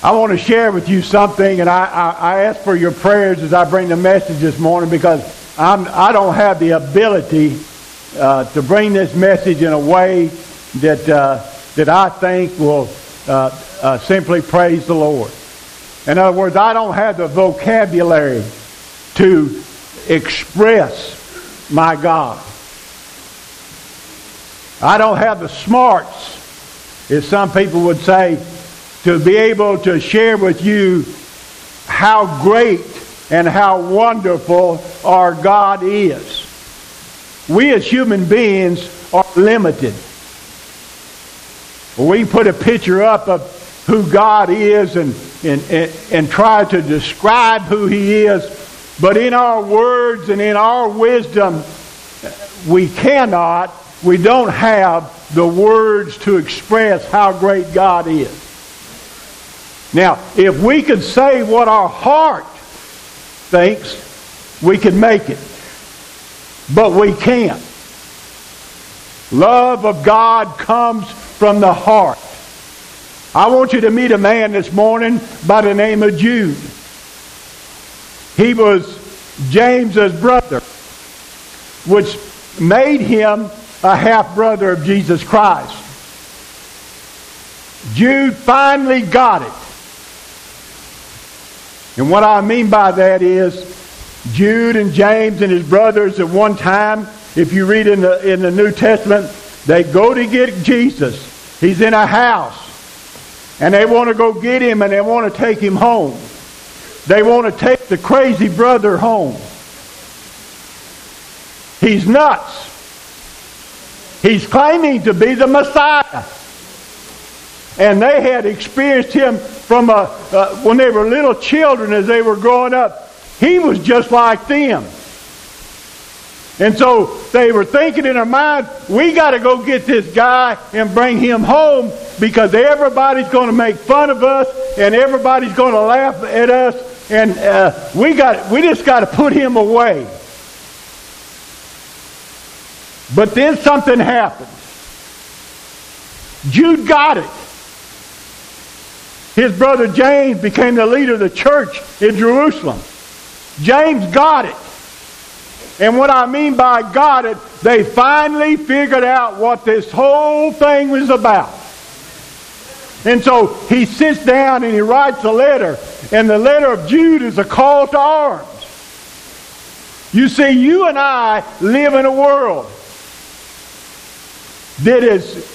I want to share with you something, and I, I, I ask for your prayers as I bring the message this morning because I'm, I don't have the ability uh, to bring this message in a way that, uh, that I think will uh, uh simply praise the Lord. In other words, I don't have the vocabulary to express my God. I don't have the smarts, as some people would say, to be able to share with you how great and how wonderful our God is. We as human beings are limited. We put a picture up of who God is and, and, and, and try to describe who He is, but in our words and in our wisdom, we cannot, we don't have the words to express how great God is. Now, if we could say what our heart thinks, we could make it. But we can't. Love of God comes from the heart. I want you to meet a man this morning by the name of Jude. He was James's brother, which made him a half brother of Jesus Christ. Jude finally got it. And what I mean by that is Jude and James and his brothers at one time, if you read in the, in the New Testament, they go to get Jesus. He's in a house. And they want to go get him and they want to take him home. They want to take the crazy brother home. He's nuts. He's claiming to be the Messiah. And they had experienced him from a, uh, when they were little children as they were growing up. He was just like them. And so they were thinking in their mind, we got to go get this guy and bring him home because everybody's going to make fun of us and everybody's going to laugh at us and uh, we got we just got to put him away. But then something happened. Jude got it. His brother James became the leader of the church in Jerusalem. James got it. And what I mean by got it, they finally figured out what this whole thing was about. And so he sits down and he writes a letter. And the letter of Jude is a call to arms. You see, you and I live in a world that is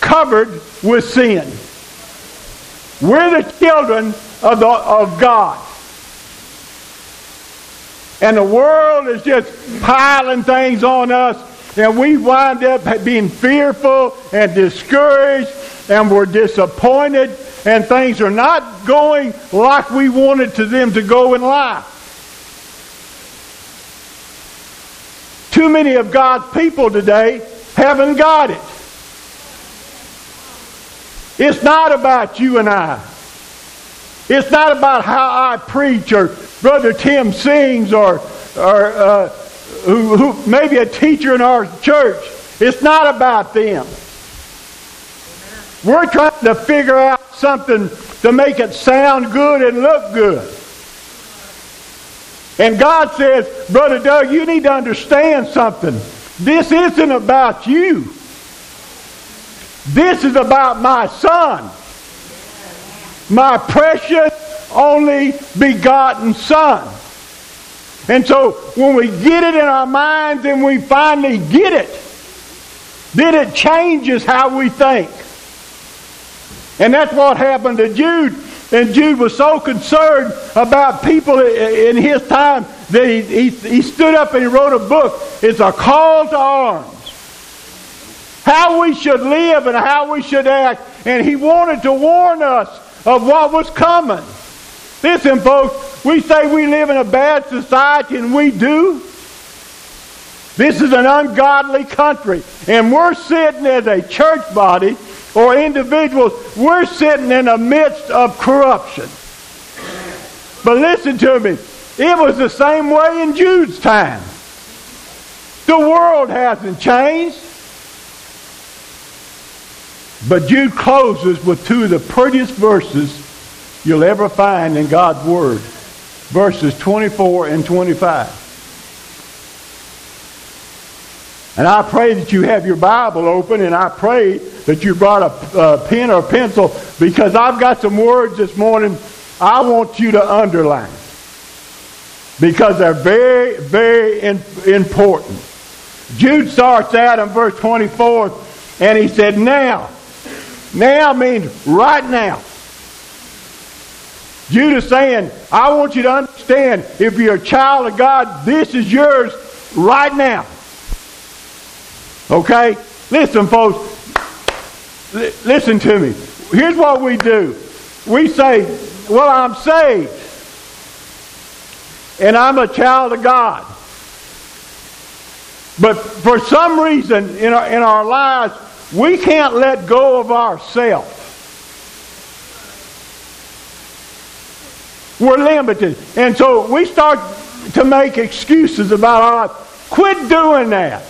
covered with sin. We're the children of, the, of God. And the world is just piling things on us, and we wind up being fearful and discouraged, and we're disappointed, and things are not going like we wanted to them to go in life. Too many of God's people today haven't got it. It's not about you and I. It's not about how I preach or Brother Tim sings or, or uh, who, who maybe a teacher in our church. It's not about them. We're trying to figure out something to make it sound good and look good. And God says, Brother Doug, you need to understand something. This isn't about you. This is about my son, my precious, only begotten son. And so when we get it in our minds and we finally get it, then it changes how we think. And that's what happened to Jude. And Jude was so concerned about people in his time that he, he, he stood up and he wrote a book. It's a call to arms how we should live and how we should act. And he wanted to warn us of what was coming. Listen, folks, we say we live in a bad society, and we do. This is an ungodly country. And we're sitting as a church body or individuals, we're sitting in the midst of corruption. But listen to me. It was the same way in Jude's time. The world hasn't changed. But Jude closes with two of the prettiest verses you'll ever find in God's Word. Verses 24 and 25. And I pray that you have your Bible open, and I pray that you brought a, a pen or a pencil because I've got some words this morning I want you to underline because they're very, very in, important. Jude starts out in verse 24, and he said, Now. Now means right now. Jude is saying, I want you to understand if you're a child of God, this is yours right now. Okay? Listen, folks. Listen to me. Here's what we do. We say, well, I'm saved. And I'm a child of God. But for some reason in our, in our lives, we can't let go of ourselves. We're limited. And so we start to make excuses about our life. Quit doing that.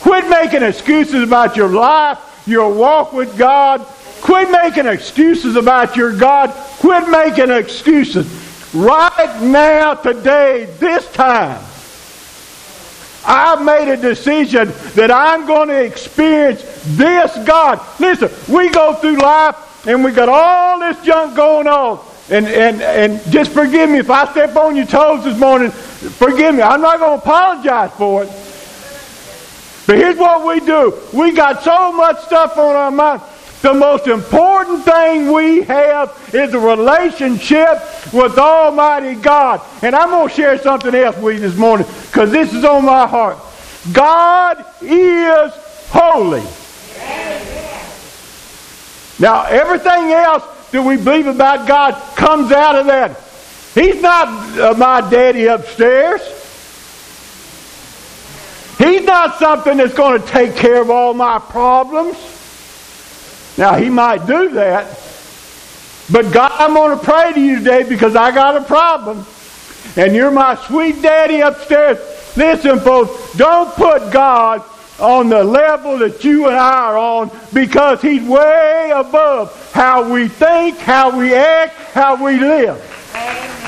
Quit making excuses about your life, your walk with God. Quit making excuses about your God. Quit making excuses. Right now, today, this time, I've made a decision that I'm going to experience this God. Listen, we go through life and we got all this junk going on. And, and, and just forgive me if I step on your toes this morning. Forgive me. I'm not going to apologize for it. But here's what we do. We got so much stuff on our mind. The most important thing we have is a relationship with Almighty God. And I'm going to share something else with you this morning because this is on my heart. God is holy. Now, everything else that we believe about God comes out of that. He's not uh, my daddy upstairs. He's not something that's going to take care of all my problems. Now, he might do that. But God, I'm going to pray to you today because I got a problem. And you're my sweet daddy upstairs. Listen, folks, don't put God on the level that you and I are on because he's way above how we think, how we act, how we live. Amen.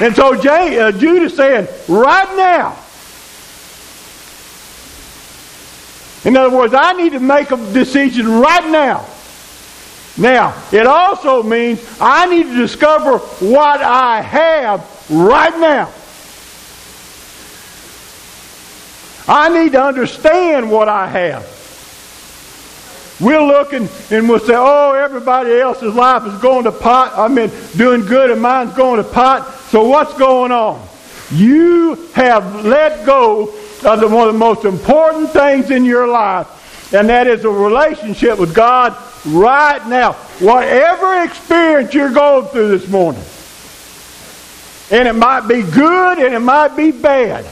And so Jay, uh, Jude is saying, right now, In other words, I need to make a decision right now. Now, it also means I need to discover what I have right now. I need to understand what I have. We'll look and, and we'll say, oh, everybody else's life is going to pot. I mean, doing good and mine's going to pot. So what's going on? You have let go of the, one of the most important things in your life, and that is a relationship with God right now. Whatever experience you're going through this morning, and it might be good and it might be bad.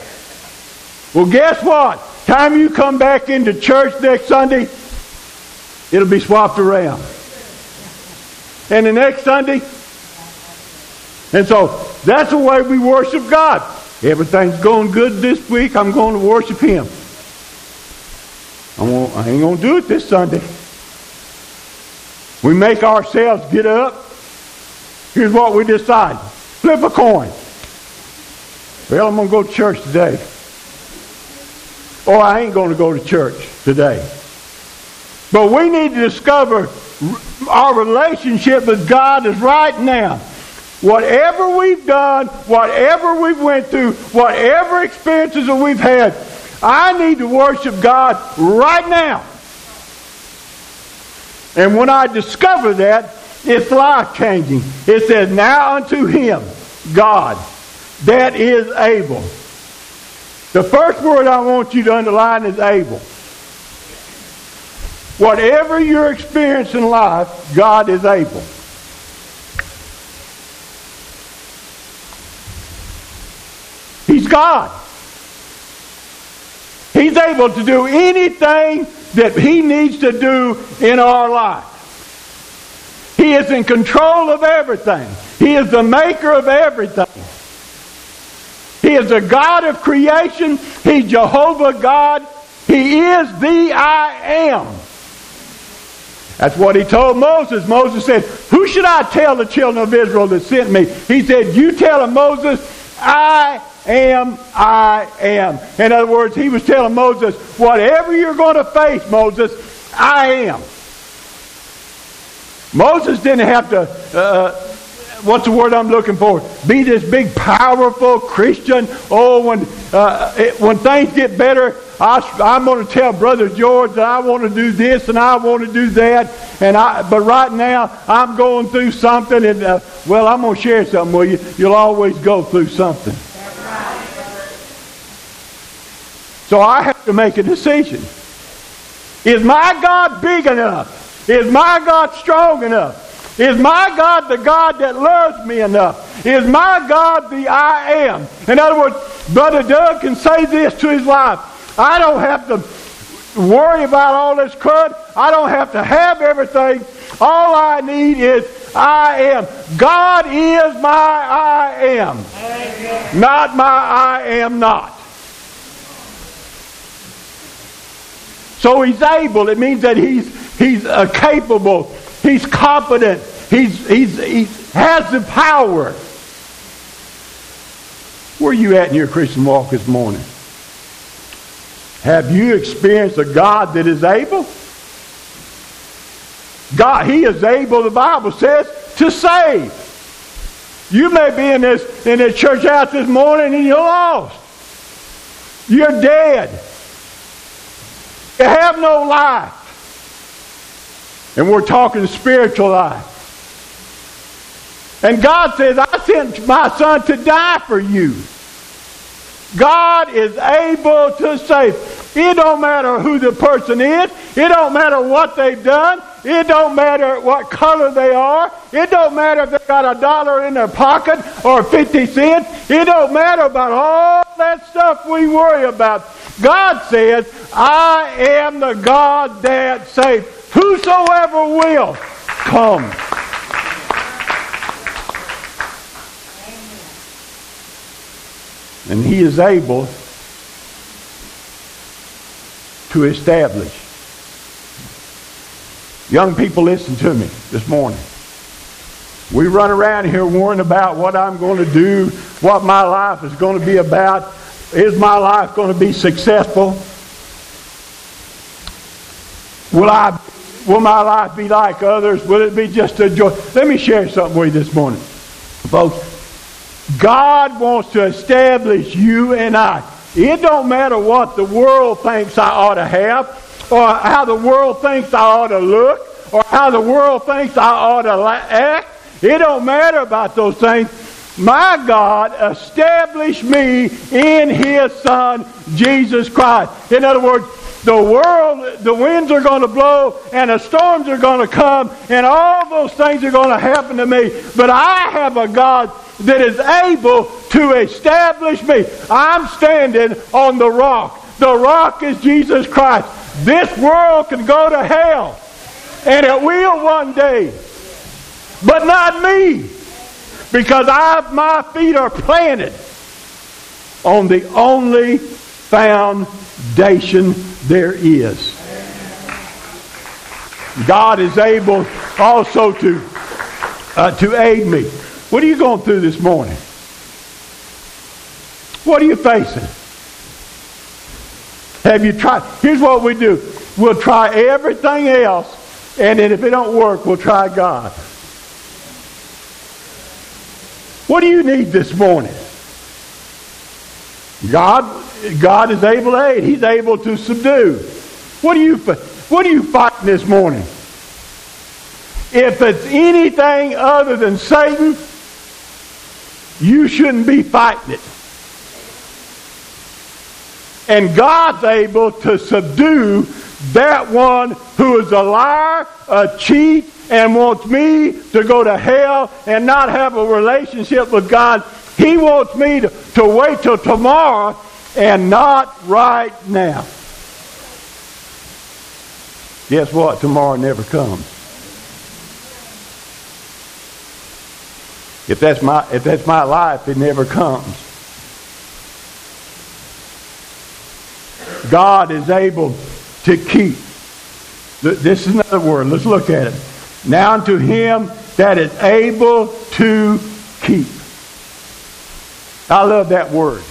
Well, guess what? Time you come back into church next Sunday, it'll be swapped around. And the next Sunday, and so that's the way we worship God. Everything's going good this week. I'm going to worship Him. I, won't, I ain't going to do it this Sunday. We make ourselves get up. Here's what we decide. Flip a coin. Well, I'm going to go to church today. Or I ain't going to go to church today. But we need to discover our relationship with God is right now. Whatever we've done, whatever we've went through, whatever experiences that we've had, I need to worship God right now. And when I discover that, it's life changing. It says, Now unto him, God, that is able. The first word I want you to underline is able. Whatever you're experiencing in life, God is able. God. He's able to do anything that He needs to do in our life. He is in control of everything. He is the maker of everything. He is the God of creation. He's Jehovah God. He is the I am. That's what he told Moses. Moses said, Who should I tell the children of Israel that sent me? He said, You tell them, Moses, I am, I am. In other words, he was telling Moses, Whatever you're going to face, Moses, I am. Moses didn't have to, uh, what's the word I'm looking for? Be this big, powerful Christian. Oh, when, uh, it, when things get better, I, am going to tell Brother George that I want to do this and I want to do that. And I, but right now, I'm going through something. And, uh, well, I'm going to share something with you. You'll always go through something. So I have to make a decision. Is my God big enough? Is my God strong enough? Is my God the God that loves me enough? Is my God the I am? In other words, Brother Doug can say this to his wife. I don't have to worry about all this crud. I don't have to have everything. All I need is I am. God is my I am. Not my I am not. So he's able. It means that he's he's uh, capable. He's competent. He's, he's, he has the power. Where are you at in your Christian walk this morning? Have you experienced a God that is able? God, He is able, the Bible says, to save. You may be in this in this church house this morning and you're lost. You're dead. You have no life. And we're talking spiritual life. And God says, I sent my son to die for you. God is able to save. It don't matter who the person is. It don't matter what they've done. It don't matter what color they are. It don't matter if they got a dollar in their pocket or 50 cents. It don't matter about all that stuff we worry about. God says, I am the God that saves. Whosoever will, come. And he is able to establish. Young people, listen to me this morning. We run around here worrying about what I'm going to do, what my life is going to be about. Is my life going to be successful? Will I will my life be like others? Will it be just a joy? Let me share something with you this morning. Folks, God wants to establish you and I. It don't matter what the world thinks I ought to have, or how the world thinks I ought to look, or how the world thinks I ought to act. It don't matter about those things. My God established me in His Son, Jesus Christ. In other words, the world, the winds are going to blow and the storms are going to come and all those things are going to happen to me. But I have a God that is able to establish me. I'm standing on the rock. The rock is Jesus Christ. This world can go to hell, and it will one day, but not me, because I, my feet are planted on the only foundation there is. God is able also to uh, to aid me. What are you going through this morning? What are you facing? Have you tried? Here's what we do. We'll try everything else, and then if it don't work, we'll try God. What do you need this morning? God, God is able to aid. He's able to subdue. What are you, what are you fighting this morning? If it's anything other than Satan, you shouldn't be fighting it. And God's able to subdue that one who is a liar, a cheat, and wants me to go to hell and not have a relationship with God. He wants me to, to wait till tomorrow and not right now. Guess what? Tomorrow never comes. If that's my if that's my life, it never comes. God is able to keep. This is another word. Let's look at it. Now unto him that is able to keep. I love that word.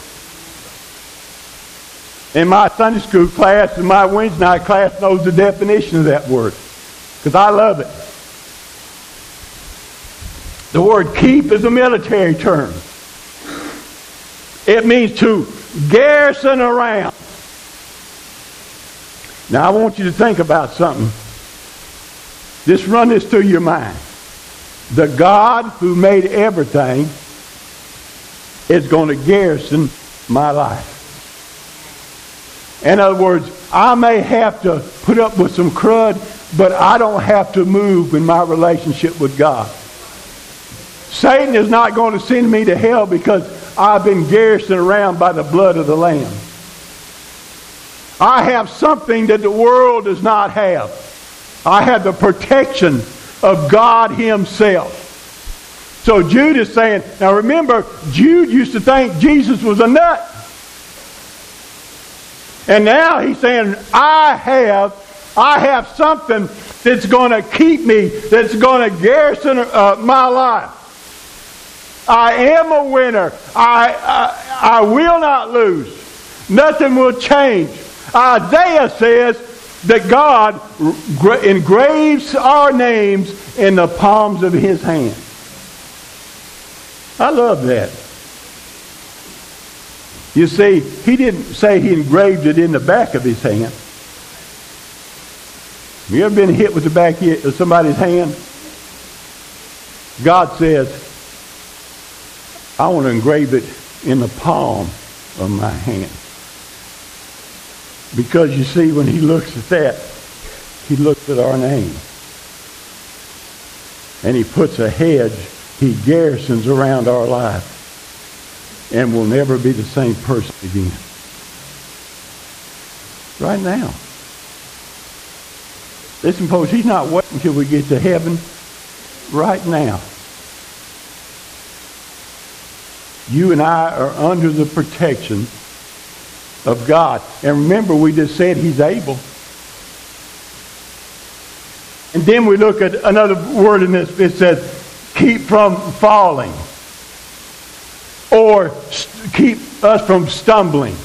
In my Sunday school class and my Wednesday night class knows the definition of that word. Because I love it. The word keep is a military term. It means to garrison around. Now I want you to think about something. Just run this through your mind. The God who made everything is going to garrison my life. In other words, I may have to put up with some crud, but I don't have to move in my relationship with God. Satan is not going to send me to hell because I've been garrisoned around by the blood of the Lamb. I have something that the world does not have. I have the protection of God Himself. So Jude is saying, now remember, Jude used to think Jesus was a nut. And now he's saying, I have, I have something that's going to keep me, that's going to garrison uh, my life. I am a winner. I, I, I will not lose. Nothing will change. Isaiah says that God engraves our names in the palms of his hand. I love that. You see, he didn't say he engraved it in the back of his hand. You ever been hit with the back of somebody's hand? God says, I want to engrave it in the palm of my hand. Because you see, when he looks at that, he looks at our name. And he puts a hedge, he garrisons around our life. And we'll never be the same person again. Right now. Listen, folks, he's not waiting until we get to heaven. Right now. You and I are under the protection of God. And remember, we just said he's able. And then we look at another word in this. It says, keep from falling. Or st- keep us from stumbling.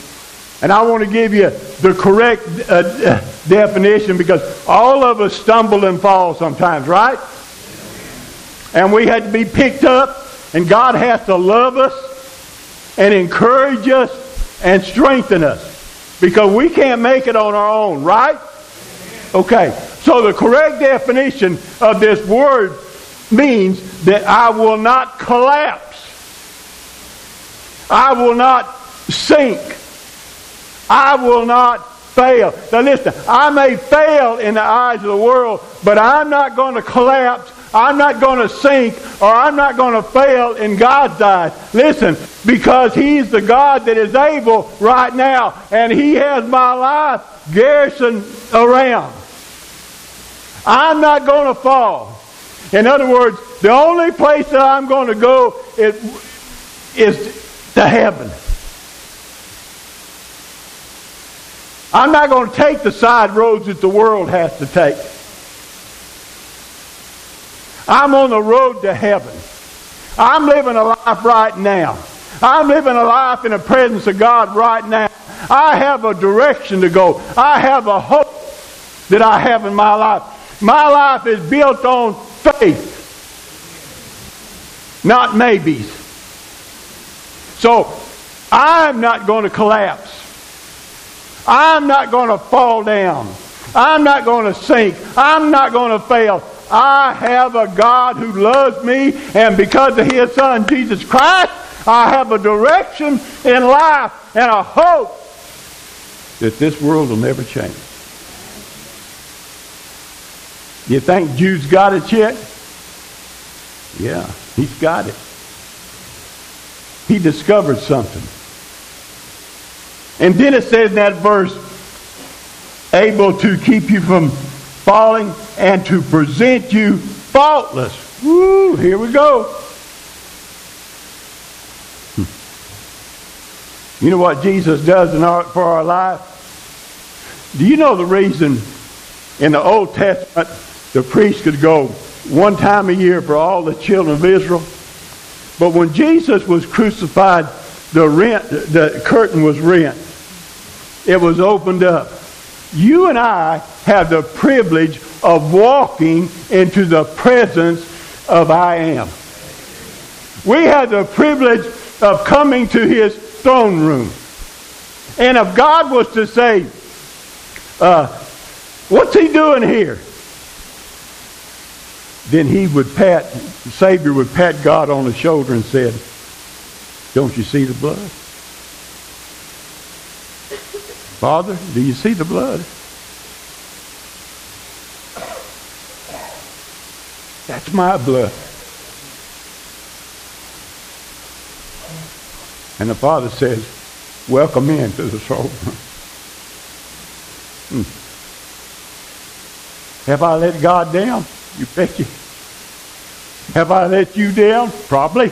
And I want to give you the correct uh, uh, definition because all of us stumble and fall sometimes, right? And we had to be picked up, and God has to love us and encourage us and strengthen us. Because we can't make it on our own, right? Okay. So the correct definition of this word means that I will not collapse. I will not sink. I will not fail. Now listen, I may fail in the eyes of the world, but I'm not going to collapse I'm not going to sink or I'm not going to fail in God's eyes. Listen, because He's the God that is able right now, and He has my life garrisoned around. I'm not going to fall. In other words, the only place that I'm going to go is, is to heaven. I'm not going to take the side roads that the world has to take. I'm on the road to heaven. I'm living a life right now. I'm living a life in the presence of God right now. I have a direction to go. I have a hope that I have in my life. My life is built on faith, not maybes. So I'm not going to collapse. I'm not going to fall down. I'm not going to sink. I'm not going to fail. I have a God who loves me, and because of his son, Jesus Christ, I have a direction in life and a hope that this world will never change. You think Jude's got it yet? Yeah, he's got it. He discovered something. And then it says in that verse, able to keep you from falling and to present you faultless. Woo, here we go. Hmm. You know what Jesus does our, for our life? Do you know the reason In the Old Testament, the priest could go one time a year for all the children of Israel. But when Jesus was crucified, the rent, the curtain was rent. It was opened up. You and I have the privilege of walking into the presence of I am. We have the privilege of coming to his throne room. And if God was to say, uh, what's he doing here? Then he would pat, the Savior would pat God on the shoulder and said, don't you see the blood? Father, do you see the blood? That's my blood. And the Father says, welcome into the soul. Hmm. Have I let God down? You bet you. Have I let you down? Probably.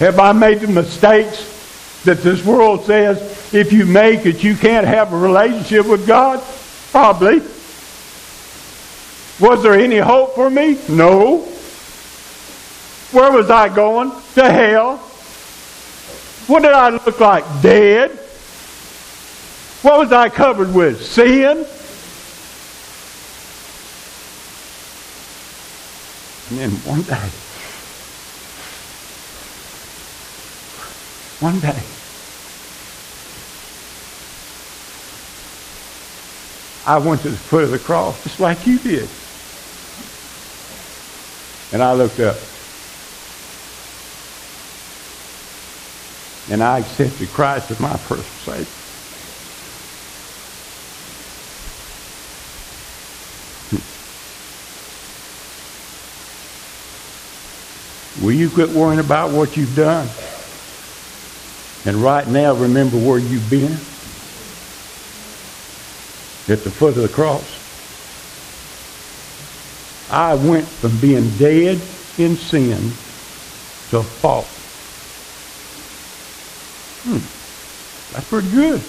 Have I made the mistakes that this world says if you make it, you can't have a relationship with God? Probably. Was there any hope for me? No. Where was I going? To hell. What did I look like? Dead. What was I covered with? Sin. And then one day, one day, I went to the foot of the cross just like you did. And I looked up. And I accepted Christ as my personal Savior. Hmm. Will you quit worrying about what you've done? And right now, remember where you've been? At the foot of the cross. I went from being dead in sin to fault. Hmm. That's pretty good.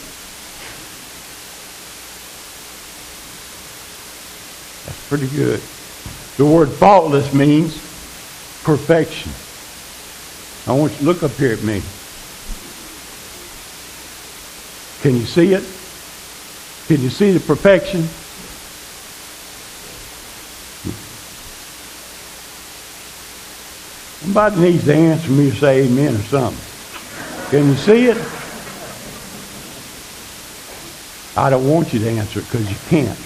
That's pretty good. The word faultless means perfection. I want you to look up here at me. Can you see it? Can you see the perfection? Somebody needs to answer me or say amen or something. Can you see it? I don't want you to answer it because you can't.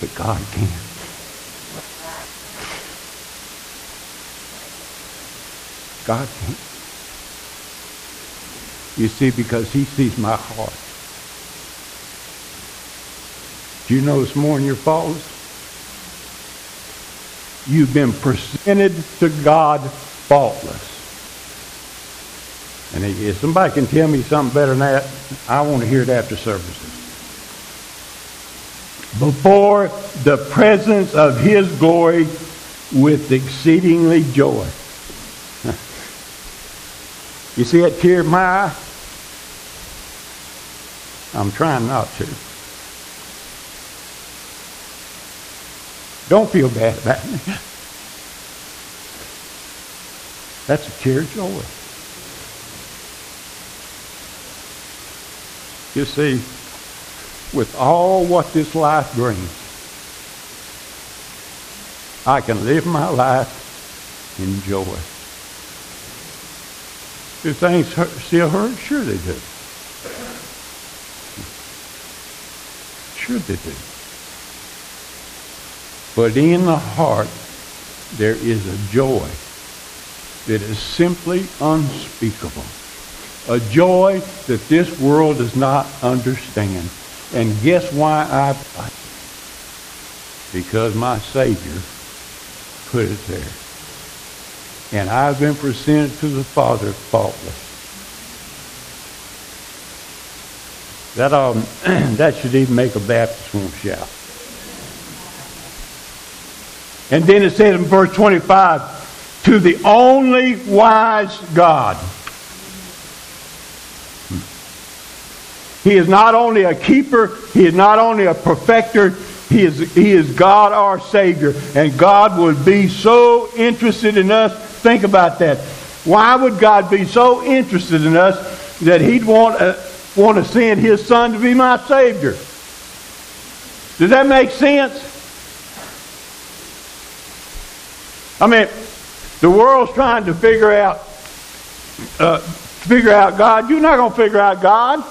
But God can. God can. You see, because he sees my heart. Do you know this morning you're faultless? You've been presented to God faultless. And if somebody can tell me something better than that, I want to hear it after services. Before the presence of his glory with exceedingly joy. You see that tear in my eye? I'm trying not to. Don't feel bad about me. That's a of joy. You see, with all what this life brings, I can live my life in joy. Do things hurt, still hurt? Sure they do. Sure they do. But in the heart, there is a joy that is simply unspeakable. A joy that this world does not understand. And guess why I fight? Because my Savior put it there. And I've been presented to the Father faultless. That, um, that should even make a Baptist want to shout. And then it says in verse 25, to the only wise God. He is not only a keeper, he is not only a perfecter, he is, he is God our Savior. And God would be so interested in us. Think about that. Why would God be so interested in us that he'd want, uh, want to send his son to be my Savior? Does that make sense? I mean, the world's trying to figure out uh, figure out God. You're not going to figure out God.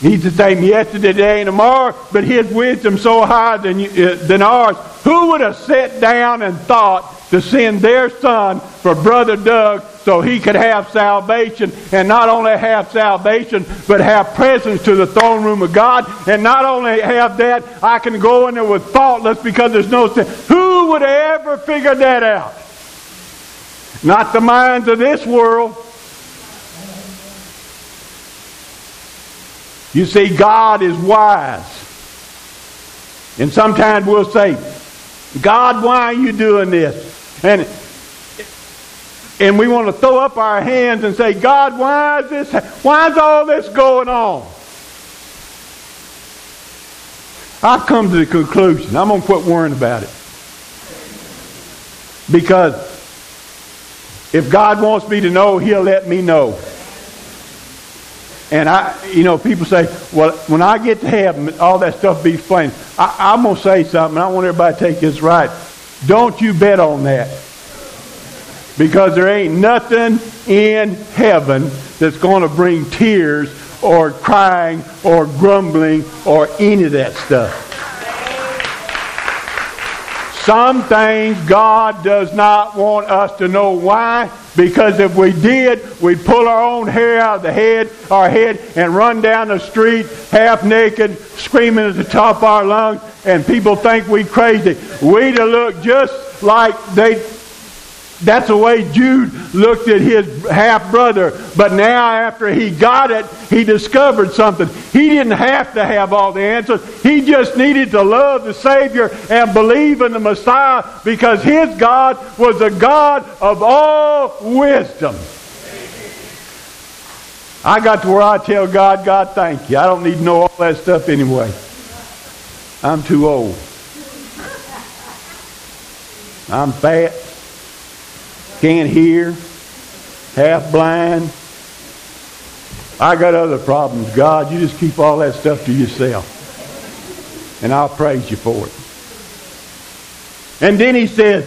He's the same yesterday, today, and tomorrow, but his wisdom so higher than, uh, than ours. Who would have sat down and thought to send their son for Brother Doug so he could have salvation and not only have salvation, but have presence to the throne room of God. And not only have that, I can go in there with faultless because there's no sin. Who would ever figure that out? Not the minds of this world. You see, God is wise. And sometimes we'll say, God, why are you doing this? And and we want to throw up our hands and say, God, why is this why is all this going on? I've come to the conclusion. I'm gonna quit worrying about it. Because if God wants me to know, He'll let me know. And I, you know, people say, well, when I get to heaven, all that stuff be explained. I, am going to say something. I want everybody to take this right. Don't you bet on that. Because there ain't nothing in heaven that's going to bring tears or crying or grumbling or any of that stuff. Some things God does not want us to know why, because if we did, we'd pull our own hair out of the head, our head, and run down the street half naked, screaming at the top of our lungs, and people think we're crazy. We'd have looked just like they that's the way Jude looked at his half brother. But now, after he got it, he discovered something. He didn't have to have all the answers. He just needed to love the Savior and believe in the Messiah because his God was a God of all wisdom. I got to where I tell God, God, thank you. I don't need to know all that stuff anyway. I'm too old. I'm fat can't hear, half blind. I got other problems. God, you just keep all that stuff to yourself. And I'll praise you for it. And then he said,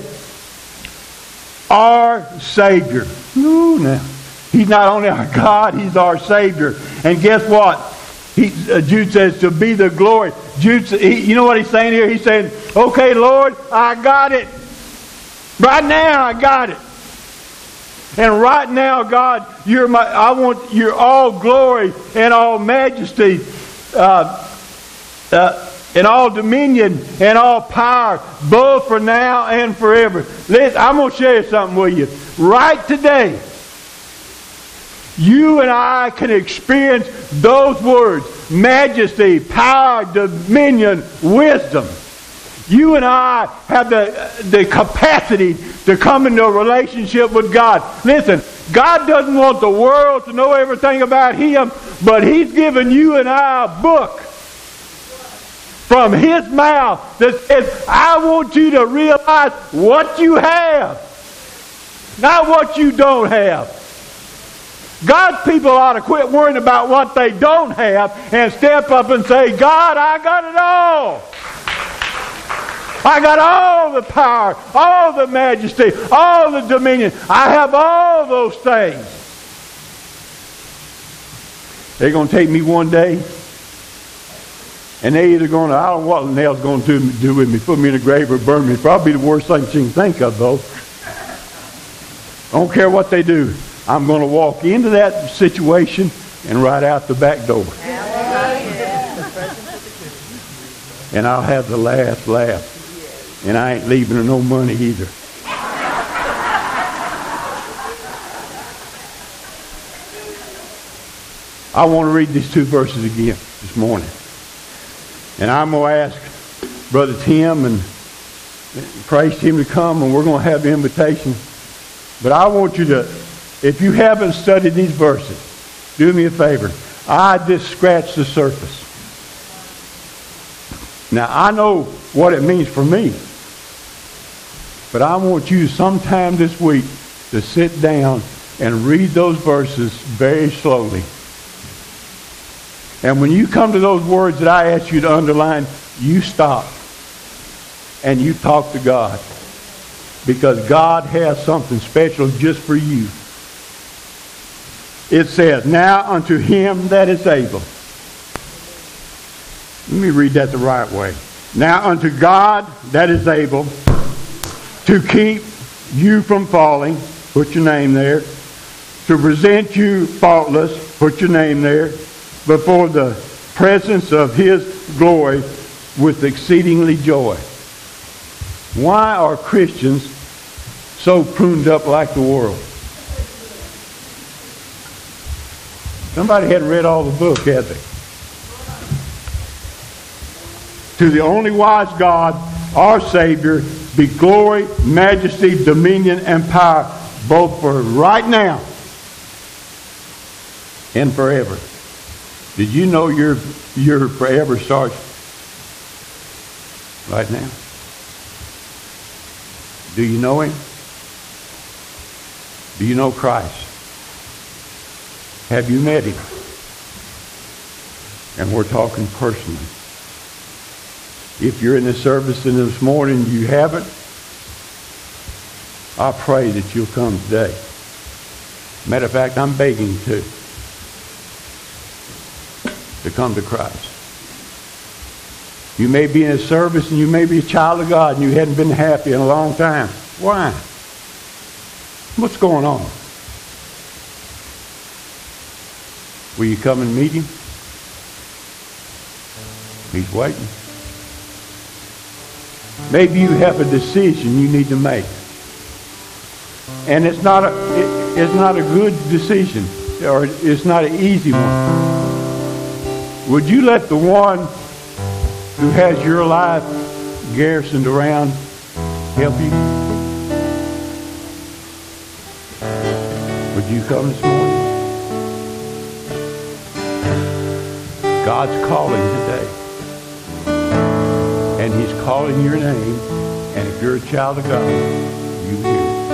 our Savior. Ooh, now. He's not only our God, He's our Savior. And guess what? He, uh, Jude says, to be the glory. Jude, he, you know what he's saying here? He's saying, okay, Lord, I got it. Right now, I got it. And right now, God, you're my, I want your all glory and all majesty, uh, uh, and all dominion and all power, both for now and forever. Listen, I'm going to share something with you. Right today, you and I can experience those words majesty, power, dominion, wisdom. You and I have the, the capacity to come into a relationship with God. Listen, God doesn't want the world to know everything about Him, but He's given you and I a book from His mouth that says, I want you to realize what you have, not what you don't have. God's people ought to quit worrying about what they don't have and step up and say, God, I got it all. I got all the power, all the majesty, all the dominion. I have all those things. They're going to take me one day, and they either going to, I don't know what nail's going to do, do with me, put me in a grave or burn me. Probably the worst thing she can think of, though. I don't care what they do. I'm going to walk into that situation and right out the back door. And I'll have the last laugh. And I ain't leaving her no money either. I want to read these two verses again this morning. And I'm going to ask Brother Tim and praise him to come, and we're going to have the invitation. But I want you to if you haven't studied these verses, do me a favor. I just scratched the surface. Now, I know what it means for me. But I want you sometime this week to sit down and read those verses very slowly. And when you come to those words that I ask you to underline, you stop and you talk to God. Because God has something special just for you. It says, Now unto him that is able. Let me read that the right way. Now unto God that is able to keep you from falling, put your name there, to present you faultless, put your name there, before the presence of his glory with exceedingly joy. Why are Christians so pruned up like the world? Somebody hadn't read all the book, had they? To the only wise God, our Savior, be glory, majesty, dominion, and power, both for right now and forever. Did you know your, your forever starts right now? Do you know Him? Do you know Christ? Have you met Him? And we're talking personally. If you're in the service and this morning you haven't, I pray that you'll come today. Matter of fact, I'm begging to to come to Christ. You may be in a service and you may be a child of God and you hadn't been happy in a long time. Why? What's going on? Will you come and meet him? He's waiting. Maybe you have a decision you need to make. And it's not a, it, it's not a good decision, or it's not an easy one. Would you let the one who has your life garrisoned around help you? Would you come this morning? God's calling today calling your name. And if you're a child of God, you hear.